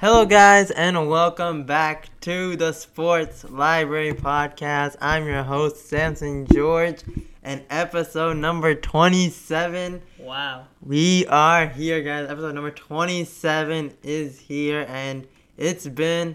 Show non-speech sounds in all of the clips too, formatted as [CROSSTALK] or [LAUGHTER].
Hello, guys, and welcome back to the Sports Library Podcast. I'm your host, Samson George, and episode number 27. Wow. We are here, guys. Episode number 27 is here, and it's been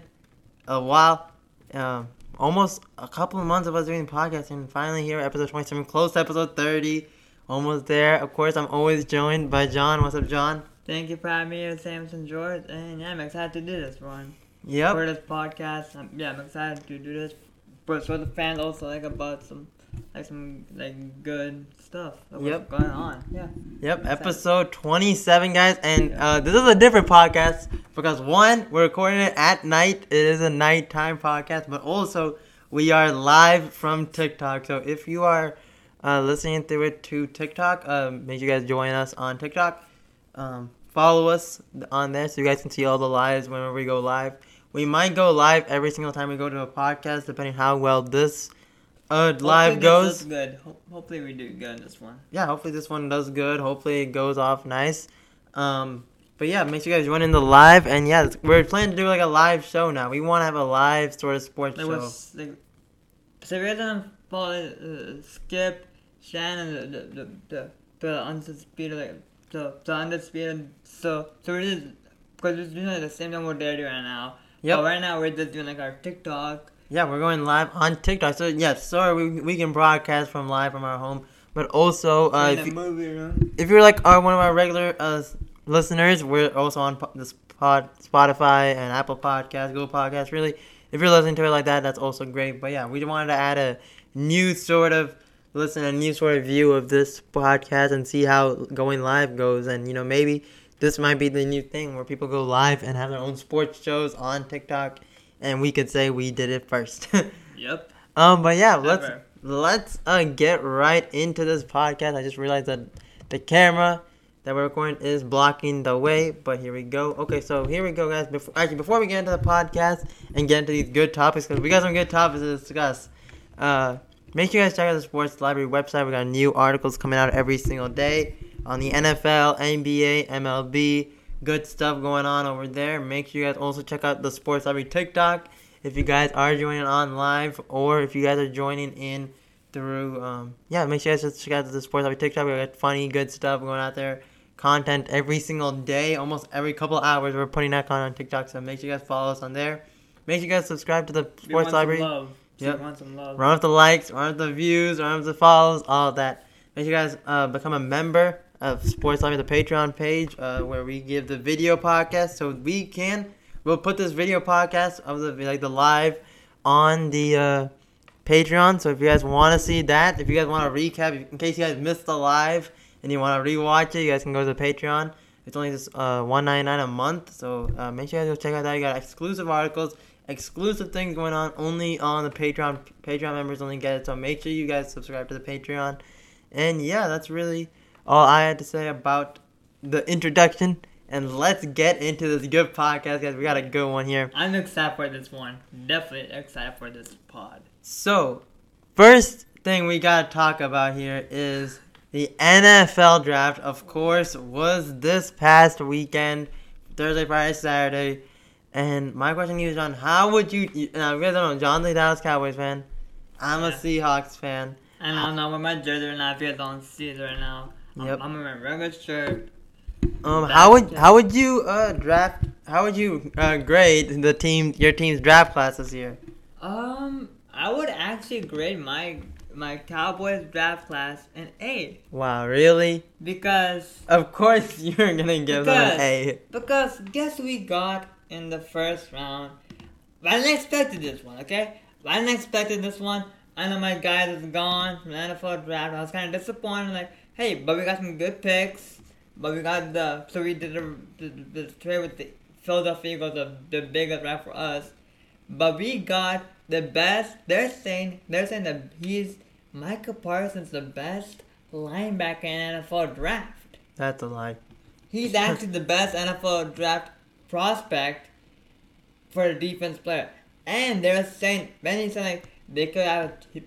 a while. Um, almost a couple of months of us doing the podcast, and finally here, episode 27, close to episode 30. Almost there. Of course, I'm always joined by John. What's up, John? Thank you for having me here, Samson George, and yeah, I'm excited to do this one. Yep. For this podcast, um, yeah, I'm excited to do this. But so the fans also like about some, like some like good stuff. Yep. Going on? Yeah. Yep, episode 27, guys. And uh, this is a different podcast because, one, we're recording it at night. It is a nighttime podcast, but also we are live from TikTok. So if you are uh, listening through it to TikTok, um, make sure you guys join us on TikTok. Um, follow us on there so you guys can see all the lives whenever we go live. We might go live every single time we go to a podcast, depending how well this uh, live Hopefully this goes. does good. Ho- hopefully we do good in this one. yeah, hopefully this one does good. Hopefully it goes off nice. Um, but yeah, make sure you guys join in the live. And yeah, we're planning to do like a live show now. We want to have a live sort of sports Like show. like, so if you guys don't follow uh, Skip, Shannon, the the the the, the undisputed the the undisputed. So so we're just because we're doing like, the same thing they're doing right now. Yeah. Right now we're just doing like our TikTok. Yeah, we're going live on TikTok. So yeah, sorry, we, we can broadcast from live from our home. But also, uh, if, you, if you're like our, one of our regular uh, listeners, we're also on po- this pod, Spotify and Apple Podcasts, Google Podcasts. Really, if you're listening to it like that, that's also great. But yeah, we wanted to add a new sort of listen, a new sort of view of this podcast and see how going live goes. And you know, maybe this might be the new thing where people go live and have their own sports shows on TikTok, and we could say we did it first. [LAUGHS] Yep. um, but yeah, let's let's uh, get right into this podcast. I just realized that the camera that we're recording is blocking the way, but here we go. Okay, so here we go, guys. Before actually, before we get into the podcast and get into these good topics, because we got some good topics to discuss. Uh, make sure you guys check out the Sports Library website. We got new articles coming out every single day on the NFL, NBA, MLB. Good stuff going on over there. Make sure you guys also check out the Sports Library TikTok if you guys are joining on live or if you guys are joining in through um yeah make sure you guys just check out the sports Library tiktok we got funny good stuff going out there content every single day almost every couple hours we're putting that content on tiktok so make sure you guys follow us on there make sure you guys subscribe to the sports library Yep. Want some love. run up the likes run up the views run up the follows all that make sure you guys uh, become a member of sports library the patreon page uh, where we give the video podcast so we can we'll put this video podcast of the like the live on the uh, Patreon. So if you guys want to see that, if you guys want to recap, in case you guys missed the live and you want to rewatch it, you guys can go to the Patreon. It's only just uh, one ninety nine a month. So uh, make sure you guys go check out that. You got exclusive articles, exclusive things going on only on the Patreon. Patreon members only get it. So make sure you guys subscribe to the Patreon. And yeah, that's really all I had to say about the introduction. And let's get into this good podcast, guys. We got a good one here. I'm excited for this one. Definitely excited for this pod. So, first thing we gotta talk about here is the NFL draft. Of course, was this past weekend, Thursday, Friday, Saturday. And my question to you, is John, how would you? now, you guys don't know, John's a Dallas Cowboys fan. I'm a Seahawks fan. And I'm not with my jersey right now. If you guys don't see it right now, I'm, Yep. I'm in my regular shirt. Um, That's how would how would you uh draft? How would you uh, grade the team your team's draft class this year? Um, I would actually grade my my Cowboys draft class an A Wow, really? because Of course [LAUGHS] you're gonna give them an A. because guess we got in the first round. I didn't expect this one, okay? I didn't expect this one. I know my guy is gone from the NFL draft. I was kind of disappointed. Like, hey, but we got some good picks. But we got the so we did the, the, the trade with the Philadelphia Eagles, the, the biggest draft for us. But we got the best. They're saying they're saying that he's Michael Parsons the best linebacker in NFL draft. That's a lie. He's actually the best NFL draft prospect for a defense player. And they're saying, Benny saying like they could have. A,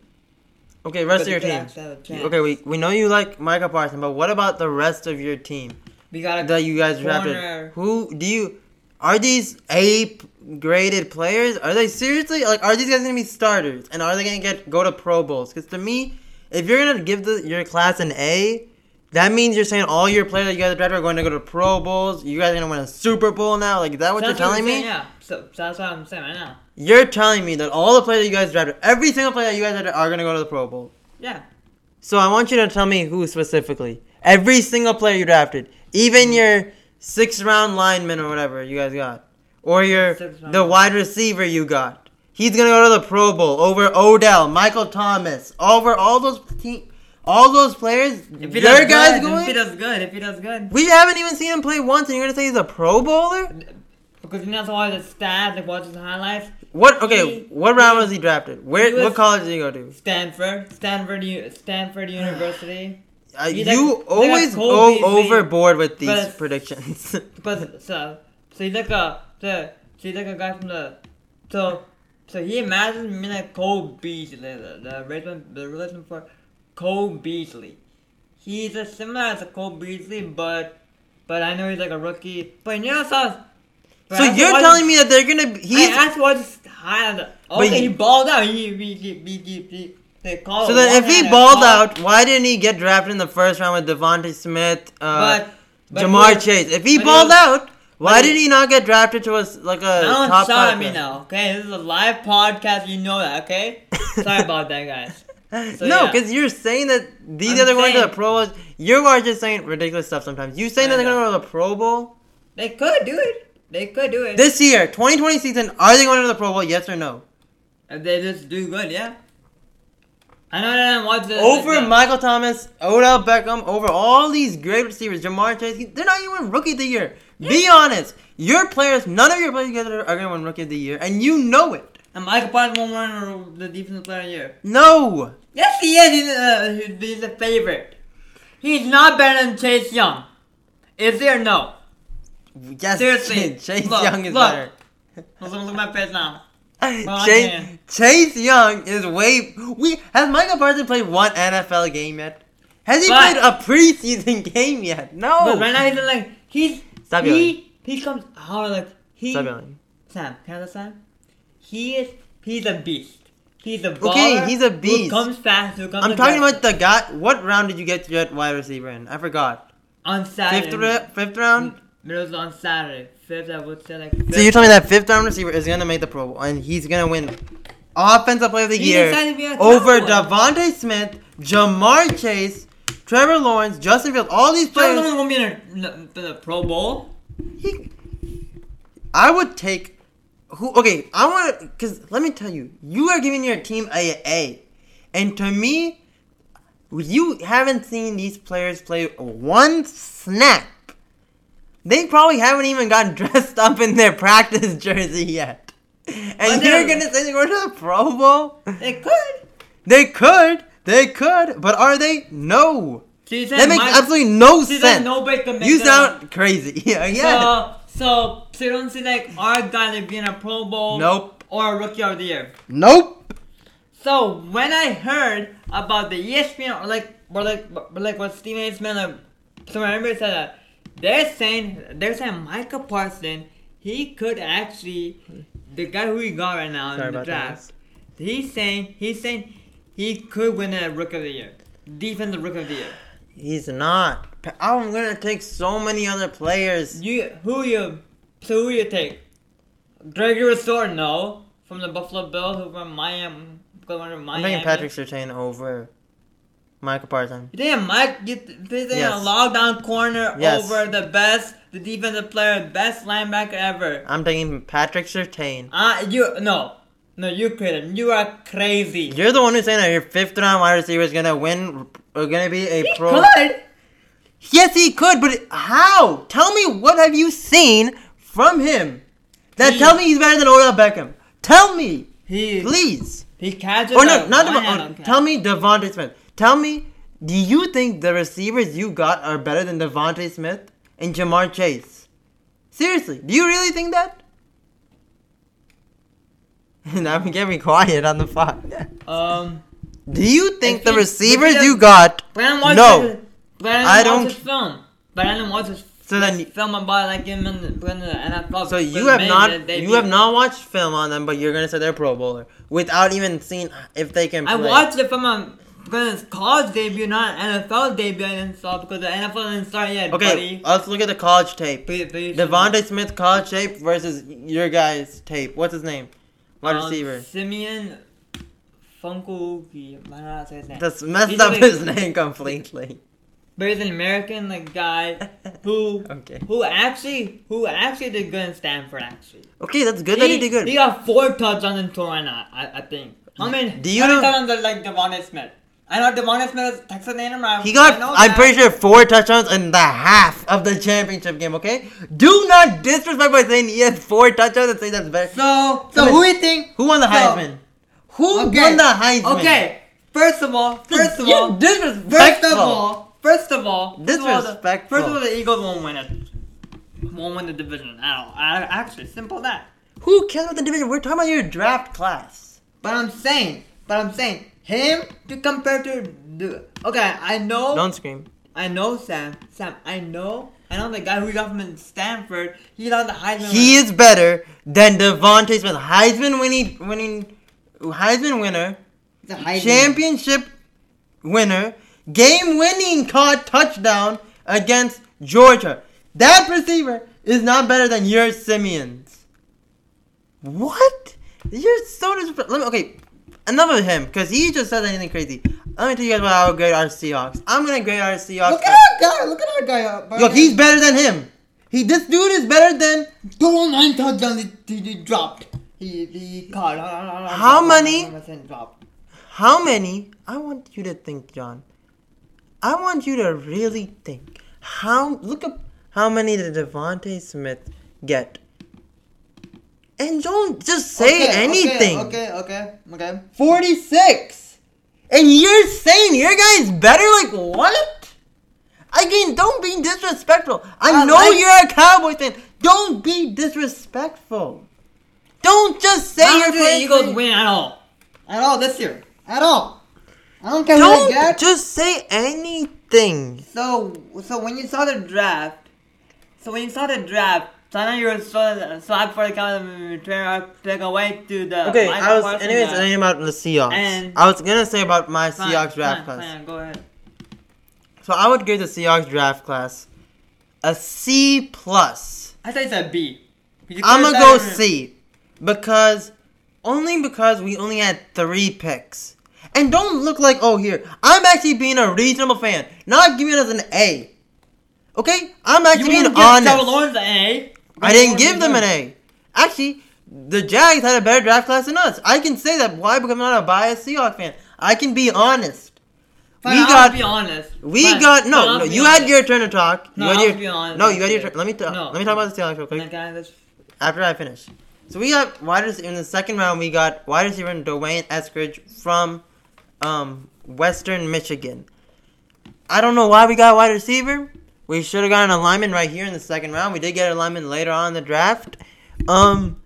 Okay, rest of your team. actually have a chance. Okay, we we know you like Micah Parsons, but what about the rest of your team we got that you guys corner. drafted? Who do you? are these A graded players? Are they seriously like? Are these guys gonna be starters? And are they gonna get go to Pro Bowls? Because to me, if you're gonna give the, your class an A, that means you're saying all your players that you guys drafted are going to go to Pro Bowls. You guys are gonna win a Super Bowl now. Like is that what That's you're telling I'm me? saying, Yeah. So, so that's what I'm saying right now. You're telling me that all the players that you guys drafted, every single player that you guys drafted, are gonna go to the Pro Bowl. Yeah. So I want you to tell me who specifically. Every single player you drafted, even mm-hmm. your sixth round lineman or whatever you guys got, or your the wide receiver you got. He's gonna go to the Pro Bowl over Odell, Michael Thomas, over all those team, all those players. If he Your does guys good, if he does good, if he does good. We haven't even seen him play once, and you're gonna say he's a Pro Bowler? Because you know so all the stats, like watch his highlights. What? Okay, He- what round was he drafted? Where? he what college did he go to? Stanford, Stanford, U- Stanford University. [SIGHS] Uh, you like- always go Kobe overboard with these but- predictions. [LAUGHS] Because so, so he's like a, so, so he's like a guy from the, so, so he imagines me like Cole Beasley, the, the replacement, the replacement for Cole Beasley. He's as similar as a Cole Beasley, but, but I know he's like a rookie. But you know, so. so you're telling me that they're gonna? be- He's I asked what's high on the. Okay, he balled out. He, he, he, he, he, he they call So then, if he balled ball. out, why didn't he get drafted in the first round with DeVonta Smith, uh, but, but Jamar he- Chase? If he he balled was- out, why did he not get drafted to us like a top five? at me pick? now, okay? This is a live podcast. You know that, okay? [LAUGHS] Sorry about that, guys. So, no, yeah. because you're saying that these I'm are going to the Pro Bowls. You are just saying ridiculous stuff sometimes. You saying I that they're going to go to the Pro Bowl They could do it. They could do it. this year, 2020 season? Are they going to the Pro Bowl? Yes or no? if they just do good, yeah. I know that I watch the Over the, Michael Thomas, Odell Beckham, over all these great receivers, Ja'Marr Chase, they're not even rookie of the year. Be honest. Your players, none of your players together are going to win rookie of the year, and you know it. And Michael Parsons won't win the defensive player of the year. No. Yes, he is. He's, uh, he's- a favorite. He's not better than Chase Young. Is there no? Yes, Seriously, [LAUGHS] Chase look, Young is look. better. [LAUGHS] Look, look at my face now. [LAUGHS] I Chase. Chase Young is way. We has Michael Parsons played one NFL game yet? Has he But- played a preseason game yet? No. But right now he's like he's Stop yelling. he he comes out like he Stop yelling. Sam, can I Sam? He is he's a beast. He's a baller Okay, he's a beast. Who comes fast, who comes I'm talking about the guy. What round did you get your wide receiver in? I forgot. on Saturday. Fifth, ra- fifth round. It was on Saturday. Fifth, I would say like. Fifth. So you're telling me that fifth round receiver is gonna make the Pro Bowl and he's gonna win Offensive Player of the He Year decided to be a top over. DeVonta Smith, Ja'Marr Chase, Trevor Lawrence, Justin Fields, all these Trevor players. Lawrence gonna be in the Pro Bowl. He, I would take who? Okay, I want to because let me tell you, you are giving your team a A, and to me, you haven't seen these players play one snap. They probably haven't even gotten [LAUGHS] dressed up in their practice jersey yet, and you're they're- gonna say they're going to the Pro Bowl? They could. They could, they could, but are they? No. You That makes Mike- absolutely no said sense. make You sound crazy. [LAUGHS] Yeah, yeah. So, so, so you don't see like our guy like being a Pro Bowl. Nope. Or a Rookie of the Year. Nope. So when I heard about the ESPN, or like, or like, or like what Stephen A. Smith, like, so I remember said that they're saying they're saying Micah Parsons, he could actually, the guy who we got right now Sorry in the draft, that. he's saying he's saying he could win a Rookie of the Year, Defensive Rookie of the Year. He's not. I'm gonna take so many other players. You who you so who you take? Gregory Sword, no, from the Buffalo Bills, who from Miami, going to I'm Miami. taking Patrick Surtain over Michael Parsons. You think Mike? You th- you think Yes. a lockdown corner Yes. over the best, the defensive player, best linebacker ever? I'm taking Patrick Surtain. Uh you no, no, you crazy. You are crazy. You're the one who's saying that your fifth round wide receiver is gonna win, or gonna be a He pro. could. Yes, he could, but how? Tell me what have you seen from him that He- tell me he's better than Odell Beckham? Tell me, He please. he catches. Or no, not one-hand Devon. catch. Tell me DeVonta Smith. Tell me, do you think the receivers you got are better than DeVonta Smith and Ja'Marr Chase? Seriously, do you really think that? [LAUGHS] And I'm getting quiet on the podcast. Um, Do you think the he- receivers you got? Brandon. No. Brandon I watches don't- his film. Brandon watches film. So then, film about like him in the, put in the NFL. so you have not they- you have not watched film on them, but you're gonna say they're Pro Bowler without even seeing if they can. I play. watched it from a because it's college debut, not NFL debut. I didn't saw because the NFL didn't start yet. Okay, buddy. let's look at the college tape. Please, please, DeVonta Smith college tape versus your guy's tape. What's his name? Wide um, receiver. Simeon Funkuki. I don't know how to say his name. That's messed he's up like- his name completely. But he's an American like guy who [LAUGHS] Okay. who actually who actually did good in Stanford actually. Okay, that's good that he did good. He got four touchdowns in right I, I think. I mean, Do you how many know- touchdowns are like DeVonta Smith? I know DeVonta Smith is Texas A&M. I- He got, I'm pretty sure, four touchdowns in the half of the championship game, okay? Do not disrespect by saying he has four touchdowns and say that's better. So, so who do you think? Who won the So- Heisman? Who Okay. won the Heisman? Okay, first of all, first of You all, disrespectful. first of all, first of all, first of all, the, Disrespectful. first of all, the Eagles won't win it. Won't win the division at all. I, actually, simple that. Who cares about the division? We're talking about your draft class. But I'm saying, but I'm saying, him to compare to the. Okay, I know. Don't scream. I know Sam. Sam, I know. I know the guy who got from Stanford. He got the Heisman. He winner. is better than DeVonta Smith. Heisman winning, winning, Heisman winner, He's a Heisman. championship winner, game winning caught touchdown against Georgia. That receiver is not better than your Simeons. What? You're so disrespectful. Let me, okay, enough of him because he just said anything crazy. Let me tell you guys about how grade our Seahawks. I'm gonna grade our Seahawks. Look at our guy. Look at our guy. Uh, Look, he's better than him. He, this dude is better than total nine touchdowns. He, he dropped. He he caught. How many? How many? I want you to think, John. I want you to really think. How look up how many did DeVonta Smith get? And don't just say Okay, anything. Okay, okay, okay, okay. 46. And you're saying your guy's better? Like what? Again, don't be disrespectful. I, I know like- you're a Cowboy fan. Don't be disrespectful. Don't just say How you're do the Eagles win at all? At all this year? At all? I don't care who they Don't get. just say anything. So, so when you saw the draft, so when you saw the draft, so I know you were so, so happy for the Cowboys to pick away to the. Okay, I was anyways saying about the Seahawks. And- I was gonna say about my Fine, Seahawks draft fine, class. fine, go ahead. So I would give the Seahawks draft class a C plus. I thought you said B. You I'm gonna go C because only because we only had three picks. And don't look like oh here I'm actually being a reasonable fan, not giving us an A. Okay, I'm You actually being wouldn't give honest. Trevor Lawrence an A. I didn't give them an A. Actually, the Jags had a better draft class than us. I can say that. Why? Because I'm not a biased Seahawks fan. I can be honest. Fine, we I'll got- be honest. We Fine, got no, no. You had your turn to talk. No, you had I'll your, be honest. No, you had your turn. Let me talk. No. Let me talk about the Seahawks real quick. Okay, After I finish. So we got wide receiver in the second round. We got wide receiver D'Wayne Eskridge from um, Western Michigan. I don't know why we got wide receiver. We should have gotten a lineman right here in the second round. We did get a lineman later on in the draft. Um,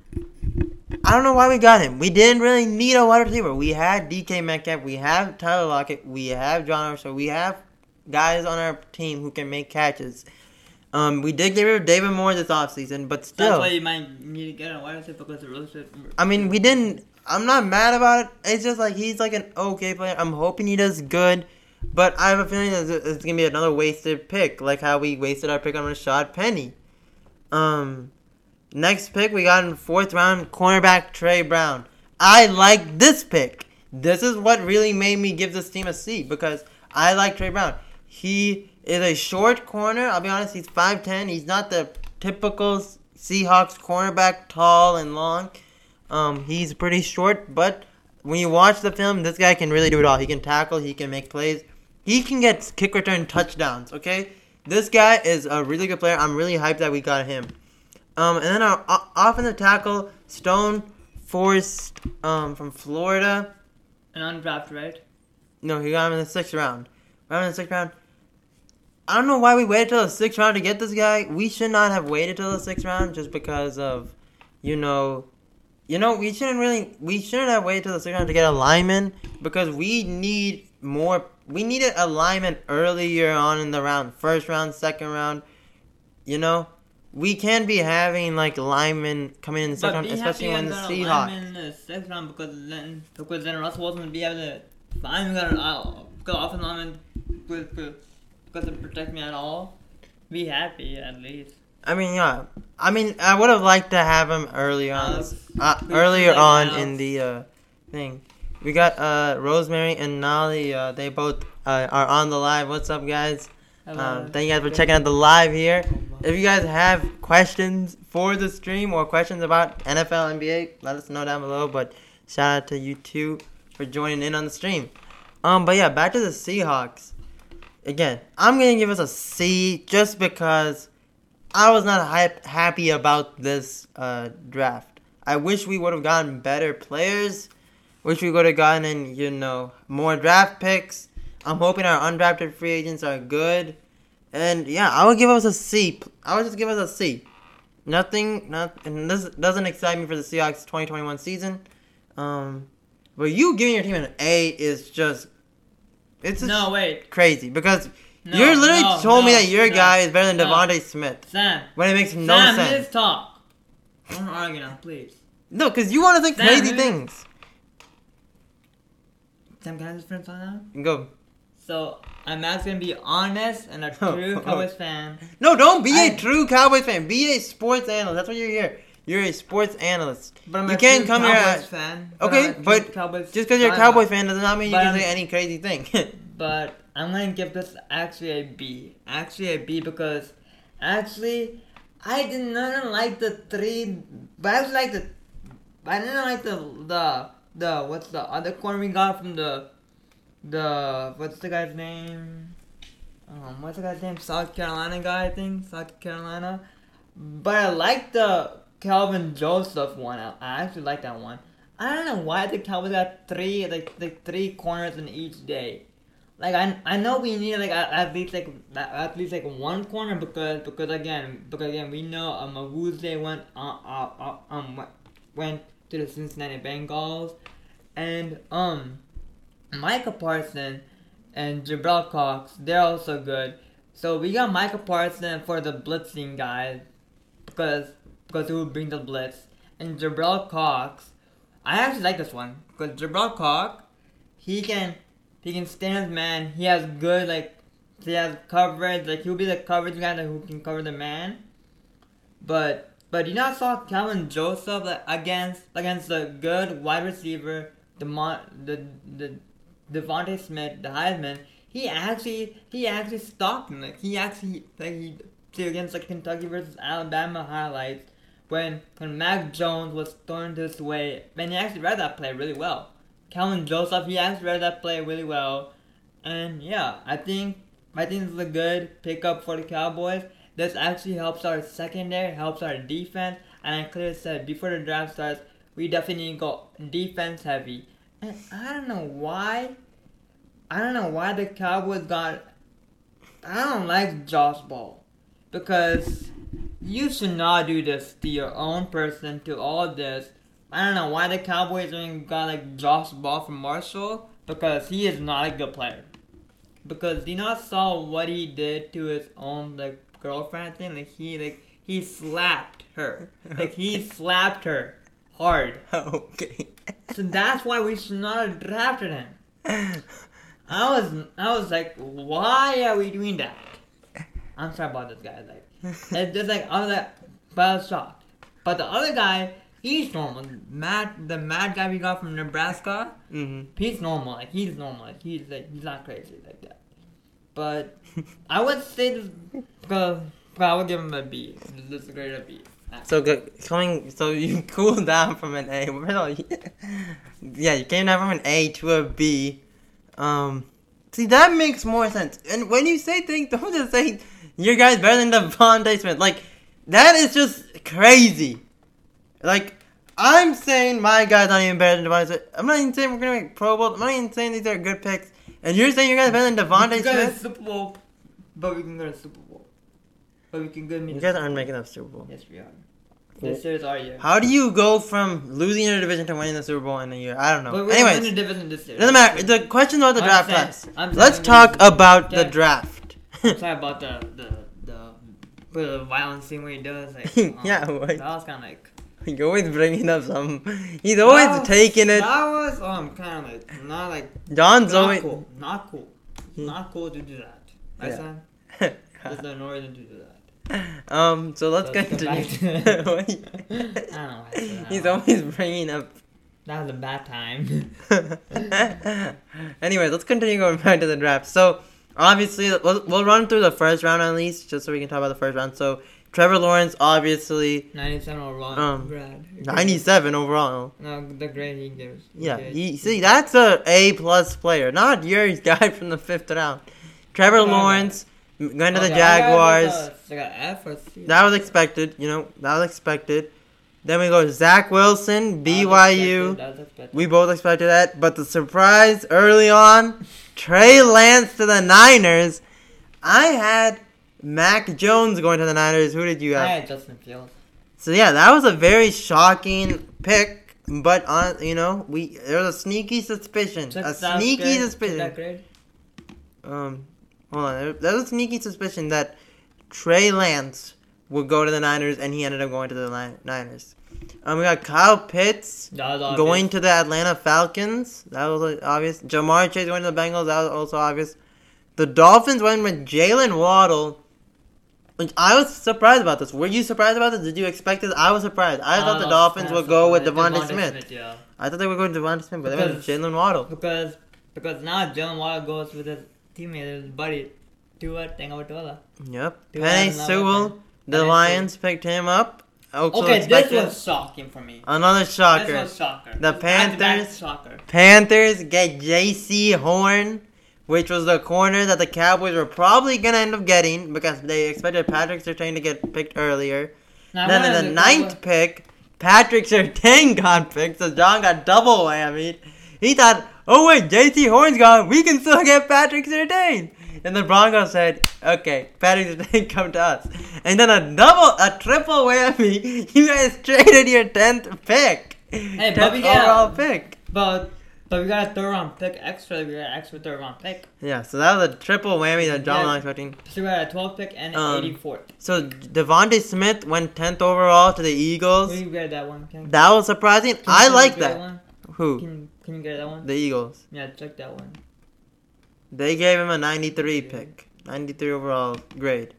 I don't know why we got him. We didn't really need a wide receiver. We had DK Metcalf. We have Tyler Lockett. We have John So We have guys on our team who can make catches. Um, we did get rid of David Moore this offseason, but still. That's why you might need to get a wide receiver because the real. I mean, we didn't. I'm not mad about it. It's just like he's like an okay player. I'm hoping he does good, but I have a feeling that it's gonna be another wasted pick, like how we wasted our pick on Rashaad Penny. Um, next pick we got in fourth round, cornerback Tre Brown. I like this pick. This is what really made me give this team a C because I like Tre Brown. He is a short corner. I'll be honest. He's five ten. He's not the typical Seahawks cornerback, tall and long. Um, he's pretty short, but when you watch the film, this guy can really do it all. He can tackle, he can make plays, he can get kick return touchdowns. Okay, this guy is a really good player. I'm really hyped that we got him. Um, and then our o- offensive tackle Stone Forrest um, from Florida. An undrafted, right? No, he got him in the sixth round. Got him in the sixth round. I don't know why we waited till the sixth round to get this guy. We should not have waited till the sixth round just because of, you know, you know, we shouldn't really, we shouldn't have waited till the sixth round to get a lineman because we need more. We needed a lineman earlier on in the round, first round, second round. you know, we can be having like linemen coming in the second, round, especially when the Seahawks. in the sixth round because then because then Russell Wilson would be able to finally got an good offensive lineman because to protect me at all. Be happy at least. I mean, yeah. I mean, I would have liked to have him early on, Alex, uh, earlier like on in the uh, thing. We got uh, Rosemary and Nolly. Uh, they both uh, are on the live. What's up, guys? Um, thank you guys for checking out the live here. If you guys have questions for the stream or questions about NFL, NBA, let us know down below. But shout out to you two for joining in on the stream. Um, but yeah, back to the Seahawks. Again, I'm gonna give us a C just because I was not hype, happy about this uh, draft. I wish we would have gotten better players. Wish we would have gotten you know, more draft picks. I'm hoping our undrafted free agents are good. And yeah, I would give us a C. I would just give us a C. Nothing, not, and this doesn't excite me for the Seahawks 2021 season. Um, but you giving your team an A is just, it's just No wait. crazy because No, you literally no, told me that your no, guy is better than no. DeVonta Smith Sam. when it makes no Sam, sense. let's talk. Don't argue now, please. No, because you want to think Sam, crazy things. Sam, can I just finish on now? Go. So I'm actually gonna be honest and a [LAUGHS] oh, true oh. Cowboys fan. No, don't be a I- true Cowboys fan. Be a sports analyst. That's what you're here. You're a sports analyst. But I'm You a can't come here Cowboys at- fan. Okay, I'm a true but Just because you're a. Cowboys fan does not mean you But can I'm- say any crazy thing. [LAUGHS] But I'm gonna give this actually a B. Actually a B because actually I did not like the three. But I actually like the. I didn't like the the the what's the other corner we got from the the what's the guy's name? Um, what's the guy's name? South Carolina guy, I think. South Carolina. But I like the Kelvin Joseph one. I, I actually like that one. I don't know why the Cowboys got three like like three corners in each day. Like I, I know we need like at, at least like at, least like one corner because because again because again we know um Awuzie went uh, uh, uh, um went to the Cincinnati Bengals and um Micah Parson and Jabril Cox they're also good. So we got Micah Parson for the blitzing guys because because he will bring the blitz and Jabril Cox. I actually like this one because Jabril Cox he can he can stand man. He has good like he has coverage. Like he'll be the coverage guy that who can cover the man. But but you not saw Kelvin Joseph like, against against the good wide receiver, the the the DeVonta Smith, the Heisman. He actually he actually stopped him. Like he actually like he see against like Kentucky versus Alabama highlights when when Mac Jones was thrown this way, and he actually read that play really well. Kelvin Joseph, he actually read that play really well. And yeah, I think I think this is a good pickup for the Cowboys. This actually helps our secondary, helps our defense, and I clearly said before the draft starts, we definitely go defense heavy. And I don't know why. I don't know why the Cowboys got. I don't like Josh Ball because you should not do this to your own person. To all this, I don't know why the Cowboys even got like Josh Ball from Marshall because he is not a good player. Because you not saw what he did to his own like girlfriend thing. Like he like he slapped her. [LAUGHS] Like he slapped her hard. [LAUGHS] okay. So that's why we should not have drafted him. [LAUGHS] I was I was like, why are we doing that? I'm sorry about this guy. Like it's just like I was like, but I was shocked. But the other guy, he's normal. Matt, the mad guy we got from Nebraska, hmm he's normal. Like he's normal. Like he's like he's not crazy like that. But I would say this because I would give him a B. This is a grade a B. So good. Coming. So you [LAUGHS] cooled down from an A. [LAUGHS] Yeah, you came down from an A to a B. Um, see that makes more sense. And when you say things, [LAUGHS] don't just say your guy's better than DeVonta Smith. Like that is just crazy. Like I'm saying my guy's not even better than DeVonta Smith. I'm not even saying we're gonna make Pro Bowl. I'm not even saying these are good picks. And you're saying your guy's better than Devontae. we Devontae can go to Smith. Super Bowl, but we can go to Super Bowl. But we can go to You guys aren't making up Super Bowl. Yes, we are. This year's our year. How do you go from losing your division to winning the Super Bowl in a year? I don't know. But we're Anyways, in the division this year. Doesn't matter. The question about the I'm draft saying- class. I'm Let's saying- talk about the Okay. draft. I'm [LAUGHS] sorry about the the the with a violent scene where he does like [LAUGHS] Yeah, um, what? that was kind of like [LAUGHS] You're always bringing up some. He's always taking it. That was um kind of like not like John's not always. cool, not cool, not cool to do that. Right, Yeah. [LAUGHS] son? There's no reason to do that. um. So let's Let's continue. to- [LAUGHS] I don't know. why I said that. He's always bringing up. That was a bad time. anyway, let's continue going back to the draft. So, obviously, we'll, we'll run through the first round at least, just so we can talk about the first round. So, Trevor Lawrence, obviously, 97 overall. Um, grad. 97 overall. No, the grade he gives. Yeah, Okay. he, see, that's a A plus player, not your [LAUGHS] guy from the fifth round. Trevor. Lawrence going to the Okay, Jaguars. this, I got F or C. That was expected, you know, that was expected. Then we go Zach Wilson, That was BYU. expected, that was expected. We both expected that, but the surprise early on, Trey Lance to the Niners. I had Mac Jones going to the Niners. Who did you have? I had Justin Fields. So yeah, that was a very shocking pick, but on you know we there was a sneaky suspicion, Check a sneaky grade, suspicion. Um, hold on, there, there was a sneaky suspicion that Trey Lance would go to the Niners, and he ended up going to the Niners. Um, we got Kyle Pitts That was obvious. going to the Atlanta Falcons. That was obvious. Ja'Marr Chase going to the Bengals. That was also obvious. The Dolphins went with Jalen Waddle. I was surprised about this. Were you surprised about this? Did you expect this? I was surprised. I thought the uh, Dolphins would go with. DeVonta Smith. Yeah. I thought they were going to DeVonta Smith, but they went with Because- Jalen Waddle. Because because now Jalen Waddle goes with his teammate, his buddy, Tua Tagovailoa. Yep. Tua Penny another Sewell. The Penei Lions picked him up. Also Okay, expected. this was shocking for me. Another shocker. This was shocker. The This back-to-back Panthers- Shocker. Panthers get Jaycee Horn, which was the corner that the Cowboys were probably gonna end up getting because they expected Patrick Surtain to get picked earlier. Now, then in the ninth pick, Patrick Surtain [LAUGHS] got picked, so John got double whammy. He thought, oh wait, Jaycee Horn's gone, we can still get Patrick Surtain. And the Broncos said, okay, Patrick Surtain, [LAUGHS] come to us. And then a double, a triple whammy, [LAUGHS] you guys traded your 10th pick. Hey, 10th but we got- overall pick. But but we got a third round pick extra. We got an extra third round pick. Yeah, so that was a triple whammy that John Yeah. was expecting. So we got a 12th pick and an Um, 84th. So DeVonta Smith went 10th overall to the Eagles. Can you grade that one? Can, That was surprising. can I like that. One? Who? Can, can you get that one? The Eagles. Yeah, check that one. They gave him a 93 pick. 93 overall grade.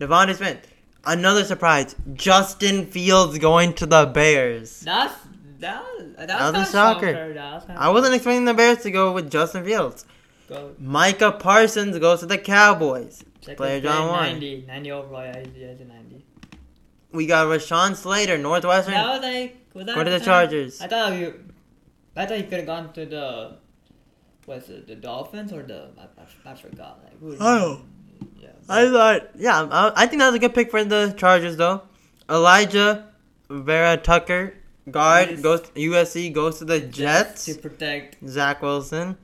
DeVonta Smith. Another surprise. Justin Fields going to the Bears. That's that. was- That That was shocker. shocker. That was I wasn't expecting the Bears to go with Justin Fields. Go. Micah Parsons goes to the Cowboys. Player John grade, Warren. 90. 90 overall. Yeah, he's, yeah, a 90. We got Rashawn Slater, Northwestern. That was like. Was that Go to the? Chargers. I thought you. I thought you could have gone to the. Was it the Dolphins or the? I, I, I forgot. Like, who Oh. Yeah. I thought, yeah, I, I think that was a good pick for the Chargers, though. Alijah Vera Tucker, guard, Yes. goes USC, goes to the Jets. to protect Zach Wilson,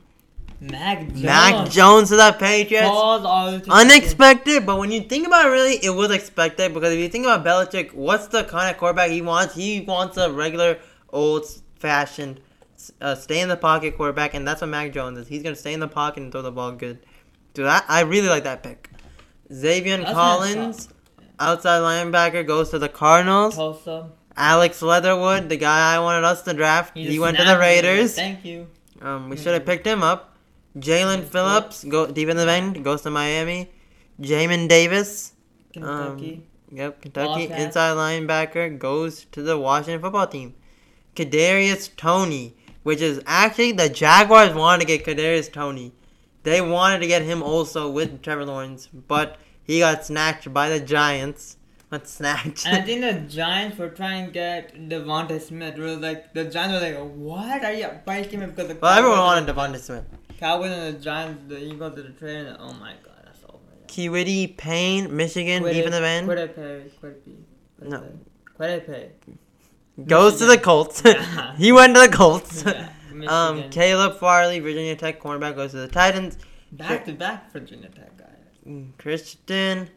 Mac Jones. Mac Jones to the Patriots. Falls the way to Unexpected, but when you think about it, really, it was expected because if you think about Belichick, what's the kind of quarterback he wants? He wants a regular, old-fashioned, uh, stay in the pocket quarterback, and that's what Mac Jones is. He's gonna stay in the pocket and throw the ball good. So that I really like that pick. Xavier Collins, outside linebacker, goes to the Cardinals. Tulsa. Alex Leatherwood, the guy I wanted us to draft, He he, went to the. Raiders. Thank you. Um, we should have picked him up. Jaelan Phillips, go deep in the end, goes to Miami. Jamin Davis, Kentucky. yep, Kentucky inside linebacker, goes to the Washington football team. Kadarius Toney, which is actually the Jaguars wanted to get Kadarius Toney. They wanted to get him also with Trevor Lawrence, but he got snatched by the Giants. Not snatched. and I think the [LAUGHS] Giants were trying to get DeVonta Smith. Really, like the Giants were like, "What are you biting him?" Because the well, everyone wanted DeVonta Smith. Cowboys and the Giants, the Eagles did the trade. And, oh my god, that's over. Kiwiti Payne, Michigan, in the end. Quiddipe, Quiddipe. No. Quiddipe. Goes to the Colts. Yeah. [LAUGHS] he went to the Colts. Yeah, [LAUGHS] um, Caleb Farley, Virginia Tech cornerback, goes to the Titans. Back to back Virginia Tech guy. Mm, Christian,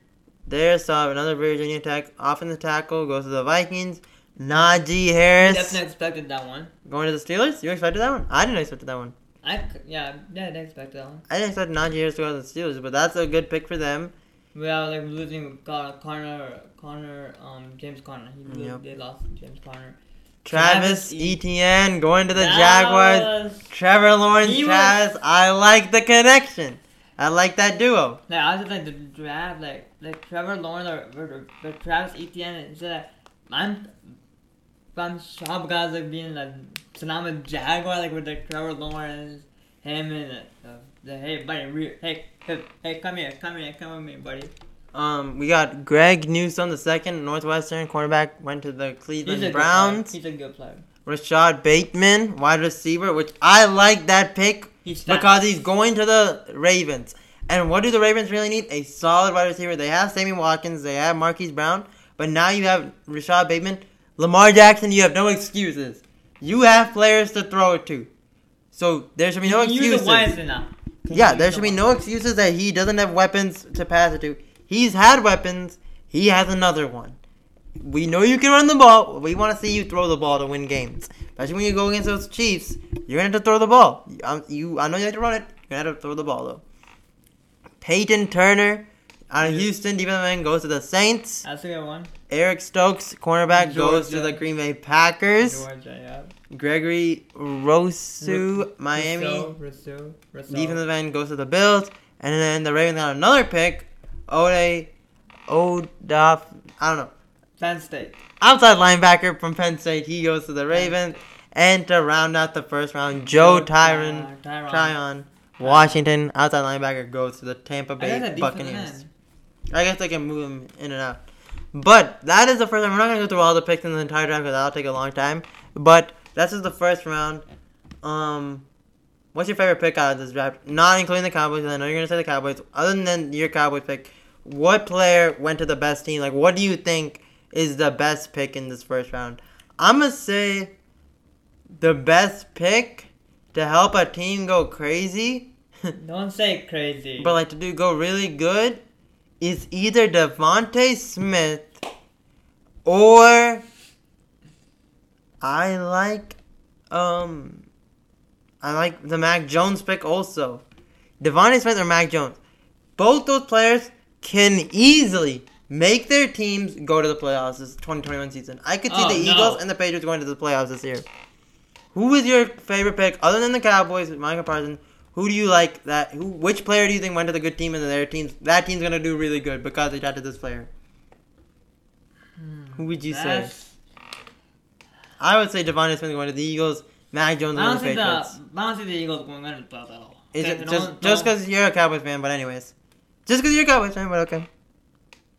there saw another Virginia Tech offensive tackle, goes to the Vikings. Najee Harris Definitely expected that one. going to the Steelers. You expected that one? I didn't expect that one. I yeah yeah I didn't expect that one. I didn't expect Najee Harris to go to the Steelers, but that's a good pick for them. We are like losing Conner, Conner, um, James Conner. He Yep. They lost James Conner. Travis Travis Etienne going to the That Jaguars. was- Trevor Lawrence, He was- Travis. I like the connection. I like that duo. Like I was just like the draft, like like Trevor Lawrence or, or, or Travis Etienne. And so like, I'm I'm shocked guys like being like so now I'm a Jaguar like with like Trevor Lawrence, him and uh, the hey buddy, re- hey hey hey come here, come here, come with me, buddy. Um, we got Greg Newsom the second, Northwestern cornerback, went to the Cleveland good Browns. He's a good player. Rashod Bateman, wide receiver, which I like that pick He's because he's going to the Ravens. And what do the Ravens really need? A solid wide receiver. They have Sammy Watkins, they have Marquise Brown, but now you have Rashod Bateman. Lamar Jackson, you have no excuses. You have players to throw it to. So there should be no excuses. it wisely now. Yeah, there should be no excuses that he doesn't have weapons to pass it to. He's had weapons. He has another one. We know you can run the ball. We want to see you throw the ball to win games. Especially when you go against those Chiefs, you're gonna have to throw the ball. Um, you, I know you have to run it. You're gonna have to throw the ball though. Peyton Turner out of Houston, defensive end, goes to the Saints. That's a good one. Eric Stokes, cornerback, goes to the Green Bay Packers. Georgia, yeah. Gregory Rosu, Miami. Rousseau, Rousseau. Defensive end goes to the Bills, and then the Ravens got another pick. Ode, Odaf, I don't know. Penn State. Outside linebacker from Penn State, he goes to the Ravens. And to round out the first round, Joe Tryon, Uh, Tyron. Washington, outside linebacker goes to the Tampa I guess a Bay Buccaneers. I guess they can move him in and out. But that is the first round. We're not going to go through all the picks in the entire draft because that'll take a long time. But this is the first round. Um, what's your favorite pick out of this draft? Not including the Cowboys, I know you're going to say the Cowboys. Other than your Cowboys pick, what player went to the best team? Like, what do you think is the best pick in this first round? I'm going to say the best pick to help a team go crazy. [LAUGHS] Don't say crazy. But like to do go really good is either DeVonta Smith or I like um I like the Mac Jones pick also. DeVonta Smith or Mac Jones. Both those players can easily make their teams go to the playoffs this 2021 season. I could see Oh, the no. Eagles and the Patriots going to the playoffs this year. Who is your favorite pick other than the Cowboys with Micah Parsons? Who do you like that? Who? Which player do you think went to the good team and their teams? That team's gonna do really good because they drafted this player. Hmm. Who would you say? I would say DeVonta Smith going to the Eagles. Mac Jones going to the think the Patriots. I don't think the Eagles going to the playoffs at all. Is it just because you're a Cowboys fan? But anyways, just because you're a Cowboys fan, but okay.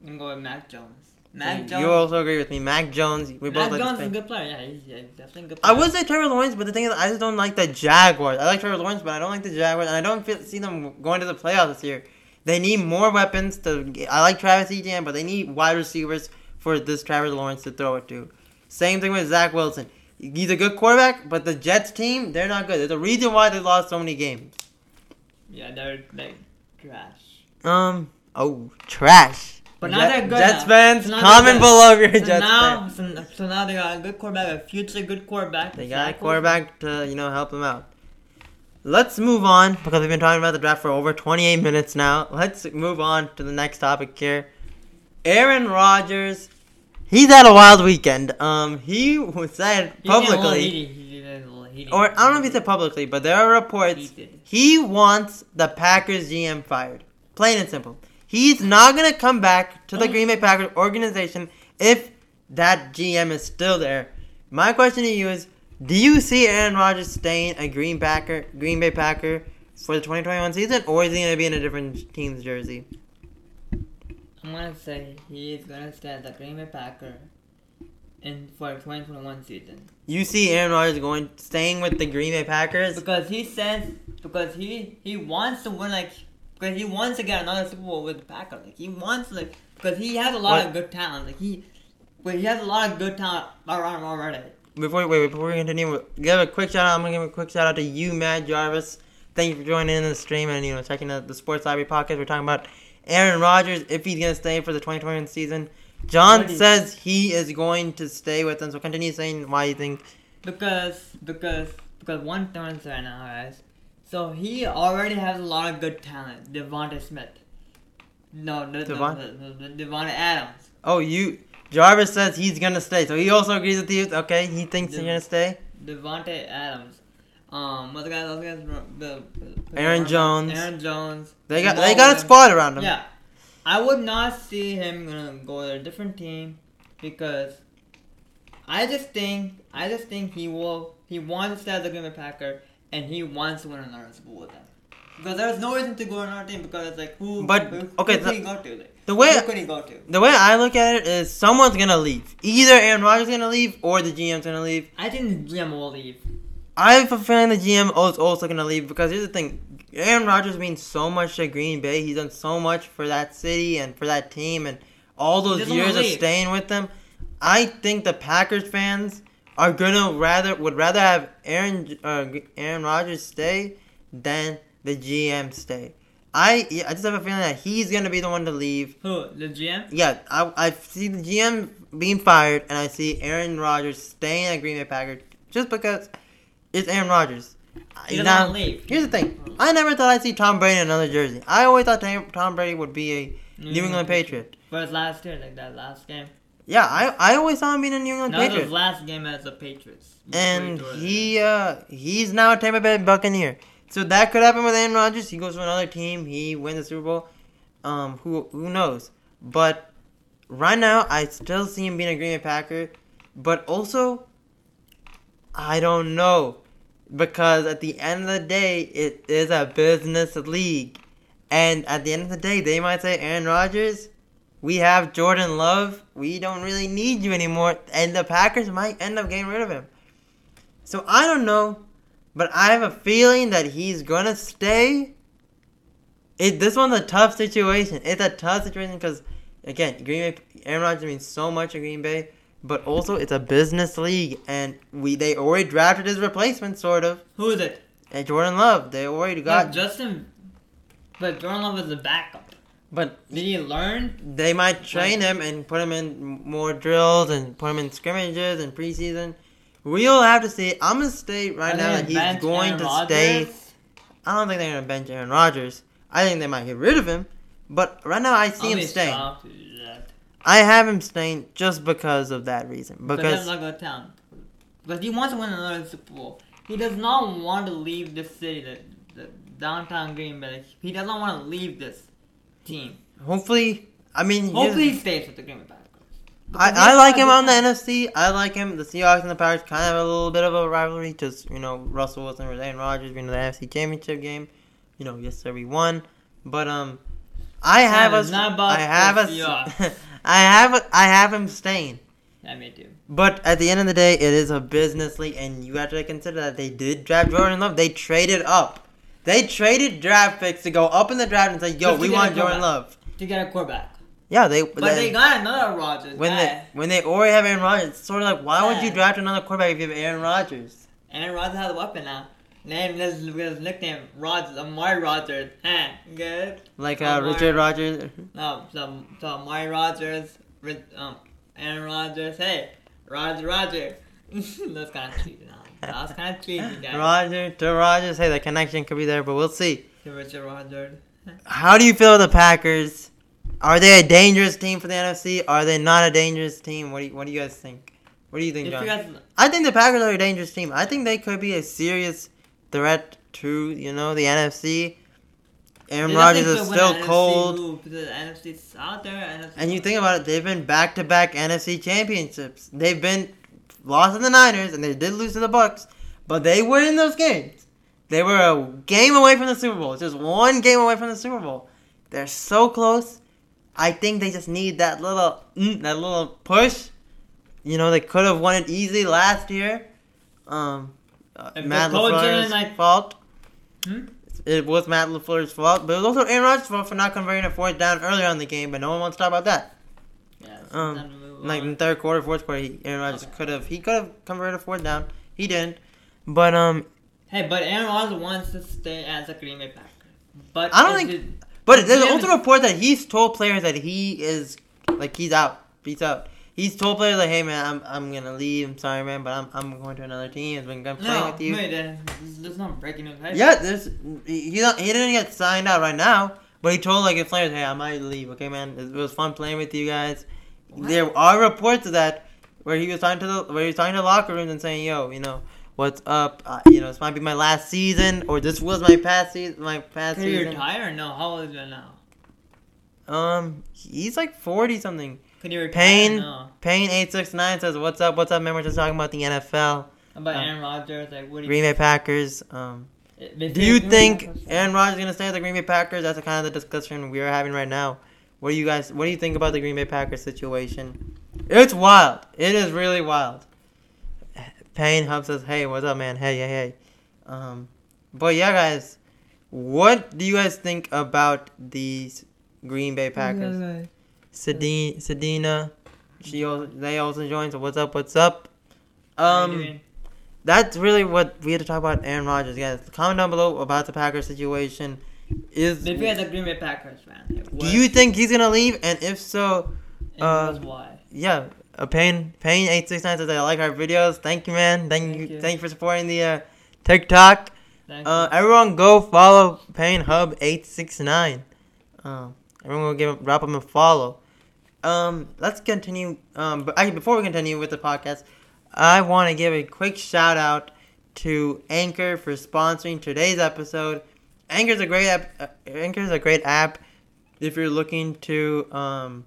I'm gonna go with Mac Jones. Mac you Jones. also agree with me. Mac Jones. We both Mac like Jones is a good player. Yeah, he's, yeah, definitely a good I would say Trevor Lawrence, but the thing is, I just don't like the Jaguars. I like Trevor Lawrence, but I don't like the Jaguars, and I don't feel, see them going to the playoffs this year. They need more weapons to. I like Travis Etienne, but they need wide receivers for this Trevor Lawrence to throw it to. Same thing with Zach Wilson. He's a good quarterback, but the Jets team, they're not good. There's a reason why they lost so many games. Yeah, they're like trash. Um. Oh, trash. But now Jet- they're good Jets now. fans, So comment below if you're a So Jets now, fan. so, so now they got a good quarterback, a future good quarterback. They got a quarterback to, you know, help them out. Let's move on because we've been talking about the draft for over 28 minutes now. Let's move on to the next topic here. Aaron Rodgers, he's had a wild weekend. Um, he was said Wilson. He's getting a little publicly. He's a or I don't know if he said publicly, but there are reports Heated. he wants the Packers GM fired. Plain and simple. He's not gonna come back to the oh. Green Bay Packers organization if that GM is still there. My question to you is: Do you see Aaron Rodgers staying a Green Packer, Green Bay Packer for the 2021 season, or is he gonna be in a different team's jersey? I'm gonna say he is gonna stay at the Green Bay Packer in for the 2021 season You see Aaron Rodgers going staying with the Green Bay Packers? because he says because he he wants to win like because he wants to get another Super Bowl with the Packers. Like he wants like because he has a lot What? of good talent. Like he, but he has a lot of good talent around him already. Before wait, before we continue, give a quick shout out. I'm gonna give a quick shout out to you, Matt Jarvis. Thank you for joining in the stream and you know checking out the Sports Library podcast. We're talking about Aaron Rodgers if he's gonna stay for the 2021 season. John you- says he is going to stay with them. So continue saying why you think. Because because because one thing right now, guys. So he already has a lot of good talent, Devonta Smith. No, no, Devon- no, no, no, Davante Adams. Oh, you. Jarvis says he's gonna stay, so he also agrees with you. Okay, he thinks he's gonna stay. Davante Adams. Um, what's the guy? What's guy's the, the Aaron Jones. Aaron Jones. They got they got a squad around him. Yeah, I would not see him gonna go to a different team because I just think I just think he will he wants to stay as a Green Bay Packer and he wants to win another Super Bowl with them. Because there's no reason to go to another team because it's like who But, who, okay, who the- he go to? Like, The way who could he go to? the way I look at it is someone's gonna leave. Either Aaron Rodgers is gonna leave or the GM's gonna leave. I think the GM will leave. I have a feeling the GM is also gonna leave because here's the thing: Aaron Rodgers means so much to Green Bay. He's done so much for that city and for that team, and all those years of staying with them. I think the Packers fans are gonna rather would rather have Aaron uh, Aaron Rodgers stay than the GM stay. I yeah, I just have a feeling that he's gonna be the one to leave. Who the GM? Yeah, I I see the GM being fired, and I see Aaron Rodgers staying at Green Bay Packers just because it's Aaron Rodgers. He doesn't Now, leave. Here's the thing: I never thought I'd see Tom Brady in another jersey. I always thought Tom Brady would be a New England Patriot. But last year, like that last game. Yeah, I I always saw him being a New England That was his Patriot, last game as a Patriots. and he uh he's now a Tampa Bay Buccaneer. So that could happen with Aaron Rodgers. He goes to another team. He wins the Super Bowl. Um, who who knows? But right now, I still see him being a Green Bay Packer. But also, I don't know because at the end of the day, it is a business league, and at the end of the day, they might say, Aaron Rodgers, we have Jordan Love. We don't really need you anymore, and the Packers might end up getting rid of him. So I don't know, but I have a feeling that he's gonna stay. It this one's a tough situation. It's a tough situation because again, Green Bay, Aaron Rodgers means so much to Green Bay, but also it's a business league, and we they already drafted his replacement, sort of, Who is it? and Jordan Love. They already Got got, Justin. But Jordan Love is the backup. But Did he learn? they might train him and put him in more drills and put him in scrimmages and preseason. We'll have to see. I'm gonna state right now that he's going Aaron to stay. I don't think they're gonna bench Aaron Rodgers. I think they might get rid of him. But right now, I see I'll him staying. shocked to do that. I have him staying just because of that reason. Because not go to town. Because he wants to win another Super Bowl. He does not want to leave this city, the, the downtown Green Bay. He does not want to leave this team. hopefully, I mean, Hopefully, he stays with the Green Bay Packers. I, I like him on the NFC. I like him. The Seahawks and the Packers kind of have a little bit of a rivalry. Just you know, Russell Wilson versus Aaron Rodgers being in the NFC Championship game. You know, yes sir, we won. But um, I have us. it's not about I have us. [LAUGHS] I have. a- I have him staying. Yeah, me too. But at the end of the day, it is a business league, and you have to consider that they did draft Jordan Love. They traded up. They traded draft picks to go up in the draft and say, "Yo, Just we want Jordan. Love." To get a quarterback. Yeah, they. But they got another Rodgers when they when they already have Aaron Rodgers, it's sort of like why would you draft another quarterback if you have Aaron Rodgers? Aaron Rodgers has a weapon now. Name his, his nickname Rodgers, Amari Rodgers. Huh, good. Like uh, Amari- Richard Rodgers. No, so, so Amari Rodgers, um, Aaron Rodgers. Hey, Roger, Roger. [LAUGHS] That's kind of cheesy now. Was kind of cheesy, guys. Roger to Rodgers. Hey, the connection could be there, but we'll see. To Richard. How do you feel the Packers? Are they a dangerous team for the NFC? Are they not a dangerous team? What do you, what do you guys think? What do you think, John? you guys, I think the Packers are a dangerous team. I think they could be a serious threat to you know the NFC. Aaron Rodgers is still cold. move, the NFC's out there. NFC And you think about it, they've been back to back NFC championships. They've been lost to the Niners and they did lose to the Bucks, but they were in those games. They were a game away from the Super Bowl. It's just one game away from the Super Bowl. They're so close. I think they just need that little mm, that little push. You know, they could have won it easily last year. Um, uh, Matt LaFleur's didn't, fault. Hmm? It was Matt LaFleur's fault, but it was also Aaron Rodgers' fault for not converting a fourth down earlier on in the game. But no one wants to talk about that. Yeah, Um, time to move Like in the third quarter, fourth quarter, he, Aaron Rodgers Okay. could have he could have converted a fourth down. He didn't. But um, Hey, but Aaron Rodgers wants to stay as a Green Bay Packer. But I don't think- it- but there's also a report that he's told players that he is like he's out, he's out. He's told players like, "Hey man, I'm I'm gonna leave. I'm sorry man, but I'm I'm going to another team. I'm playing no, with you." wait, uh, there's, there's no breaking news. Yeah, there's he don't, he didn't get signed out right now, But he told like his players, "Hey, I might leave. Okay, man. It was fun playing with you guys." What? There are reports of that where he was talking to the where he was talking to locker rooms and saying, "Yo, you know." What's up? Uh, you know, this might be my last season, or this was my past season. My past Can you season. retire or no? How old is he now? Um, he's like forty something. Can you retire? Pain. No. Payne eight six nine says, "What's up? What's up, man? We're just talking about the NFL, About Uh, Aaron Rodgers, like what do you? Green Bay Packers. Um, do you think Aaron Rodgers is gonna stay with the Green Bay Packers? That's the kind of the discussion we are having right now. What do you guys? What do you think about the Green Bay Packers situation? It's wild. It is really wild. Payne Hub says, "Hey, what's up, man? Hey, hey, hey." Um, but yeah, guys, what do you guys think about these Green Bay Packers? Sedina, Sedina, she also, they also joined. So what's up? What's up? Um, that's really what we had to talk about. Aaron Rodgers, guys. Comment down below about the Packers situation. Is If you're the Green Bay Packers fan, like, do you think he's gonna leave? And if so, and uh, why? yeah. A pain pain eight six nine says I like our videos. Thank you, man. Thank, Thank you, you. thank you for supporting the uh, TikTok. Uh, everyone go follow Pain Hub eight six nine. Um, everyone will give drop him a follow. Um, let's continue. Um, but actually, before we continue with the podcast, I want to give a quick shout out to Anchor for sponsoring today's episode. Anchor's a great app. Uh, Anchor's a great app if you're looking to. Um,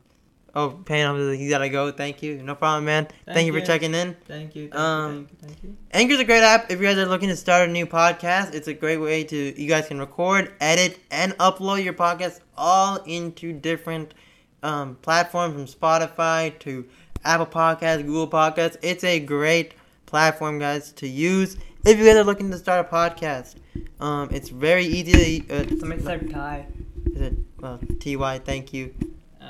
oh, Hub, you gotta go. Thank you. No problem, man. Thank, Thank you for checking in. Thank you. Thank um, you. Thank you. You. Anchor's a great app if you guys are looking to start a new podcast. It's a great way to you guys can record, edit, and upload your podcast all into different um, platforms from Spotify to Apple Podcasts, Google Podcasts. It's a great platform, guys, to use if you guys are looking to start a podcast. Um, it's very easy to. Uh, So make sure tie. is it well, Ty? Thank you. Uh,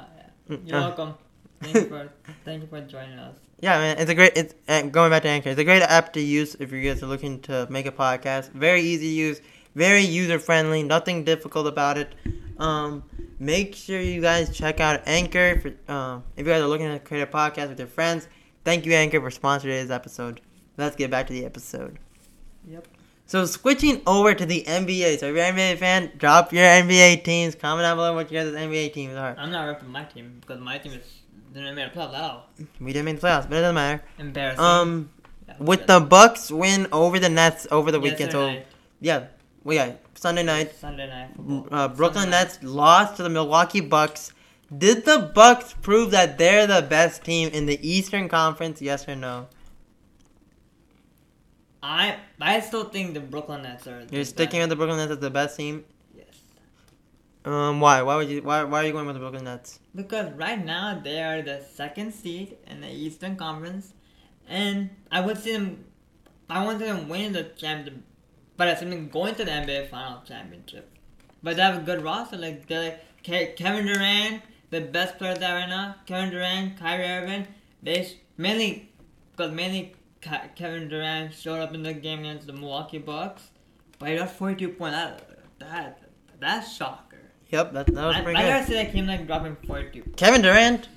yeah. Mm, You're uh, welcome. [LAUGHS] Thank you for thank you for joining us. Yeah, man, it's a great. It's uh, going back to Anchor. It's a great app to use if you guys are looking to make a podcast. Very easy to use, very user friendly. Nothing difficult about it. Um, make sure you guys check out Anchor for um, if you guys are looking to create a podcast with your friends. Thank you, Anchor, for sponsoring today's episode. Let's get back to the episode. Yep. So switching over to the NBA. So if you're an NBA fan, drop your NBA teams. Comment down below what your guys' NBA teams are. I'm not repping my team because my team is didn't make a playoff at all. We didn't make the playoffs, but it doesn't matter. Embarrassing. Um, Yeah, with the Bucks win over the Nets over the weekend. So Yesterday yeah, well, yeah, Sunday night, night, Sunday night. uh, Brooklyn Sunday night. Nets lost to the Milwaukee Bucks. Did the Bucks prove that they're the best team in the Eastern Conference? Yes or no? I I still think the Brooklyn Nets are. You're sticking with the Brooklyn Nets as the best team. Yes. Um, why? Why would you? Why? Why are you going with the Brooklyn Nets? Because right now they are the second seed in the Eastern Conference, and I would see them. I want them winning the championship, but I see them going to the NBA Final Championship. But they have a good roster. Like they're like Kevin Durant, the best player there right now. Kevin Durant, Kyrie Irving. They mainly because mainly Kevin Durant showed up in the game against the Milwaukee Bucks, but he got 42 points. That, that that's shocker. Yep, that, that was I, pretty I good. gotta say that came like dropping 42. Kevin Durant.